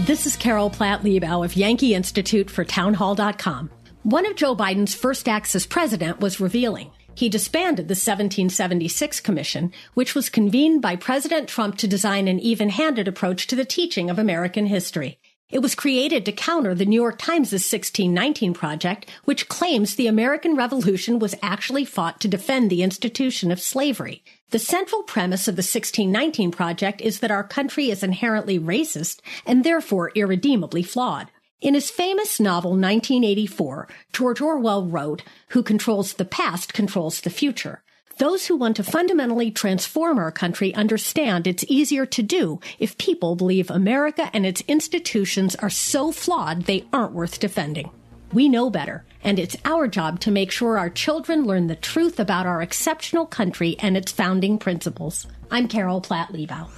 This is Carol Platt Liebau of Yankee Institute for Townhall.com. One of Joe Biden's first acts as president was revealing. He disbanded the 1776 Commission, which was convened by President Trump to design an even handed approach to the teaching of American history. It was created to counter the New York Times' 1619 project, which claims the American Revolution was actually fought to defend the institution of slavery. The central premise of the 1619 project is that our country is inherently racist and therefore irredeemably flawed. In his famous novel 1984, George Orwell wrote, Who controls the past controls the future. Those who want to fundamentally transform our country understand it's easier to do if people believe America and its institutions are so flawed they aren't worth defending. We know better, and it's our job to make sure our children learn the truth about our exceptional country and its founding principles. I'm Carol Platt Liebau.